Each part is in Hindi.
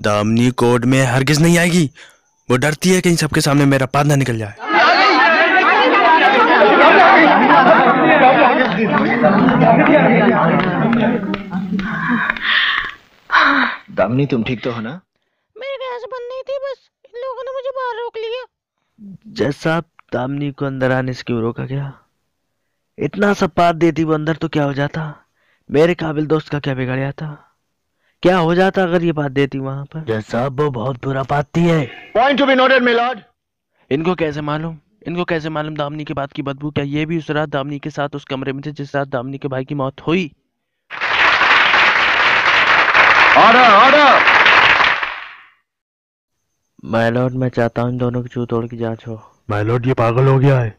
दामनी कोर्ट में हरगिज नहीं आएगी। वो डरती है कहीं सबके सामने मेरा पाद ना निकल जाए। दामनी तुम ठीक तो हो ना? मेरे गैस बंद नहीं थी बस इन लोगों ने मुझे बाहर रोक लिया। जैसा दामनी को अंदर आने से क्यों रोका गया? इतना सब पात देती वो अंदर तो क्या हो जाता? मेरे काबिल दोस्त का क्या बिगाड़ था क्या हो जाता अगर ये बात देती वहाँ पर? जैसा वो बहुत बुरा पाती है। Point to be noted milord इनको कैसे मालूम? इनको कैसे मालूम दामनी के बाद की बदबू? क्या ये भी उस रात दामनी के साथ उस कमरे में थे जिस रात दामनी के भाई की मौत हुई? ऑर्डर ऑर्डर माय लॉर्ड मैं चाहता हूँ इन दोनों की चू तोड़ की जाँच हो। माय लॉर्ड ये पागल हो गया है।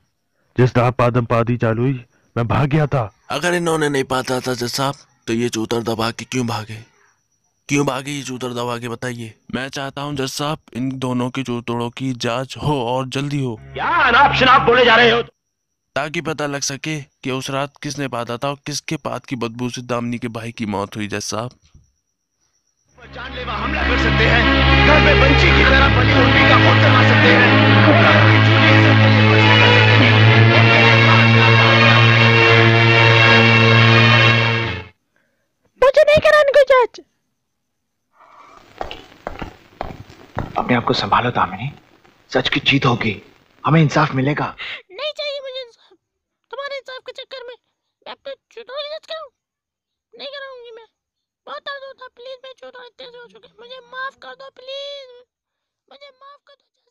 जिस रात पादम पादी चालू हुई मैं भाग गया था। अगर इन्होंने नहीं पाता था जज साहब तो ये चूतर दबा के क्यों भागे? क्यों भागे ये चूतर दबा के बताइए। मैं चाहता हूँ जज साहब इन दोनों की चूतड़ों की जाँच हो और जल्दी हो। क्या अनाप शनाप बोले जा रहे हो? ताकि पता लग सके कि उस रात किसने पाता था और किसके पात की बदबू से दामनी के भाई की मौत हुई जज साहब। जानलेवा हमला कर सकते हैं। घर में बंची की तरह बनी मुर्गी का सकते हैं। मुझे नहीं जज। अपने आप को संभालो दामिनी सच की जीत होगी। हमें इंसाफ मिलेगा। नहीं चाहिए मुझे इंसाफ। तुम्हारे इंसाफ के चक्कर में मैं अपने चूतों की जज कराऊं नहीं कराऊँगी मैं। बहुत दर्द होता प्लीज़ मैं चूतों इतने से हो चुके मुझे माफ़ कर दो प्लीज़ मुझे माफ़ कर दो।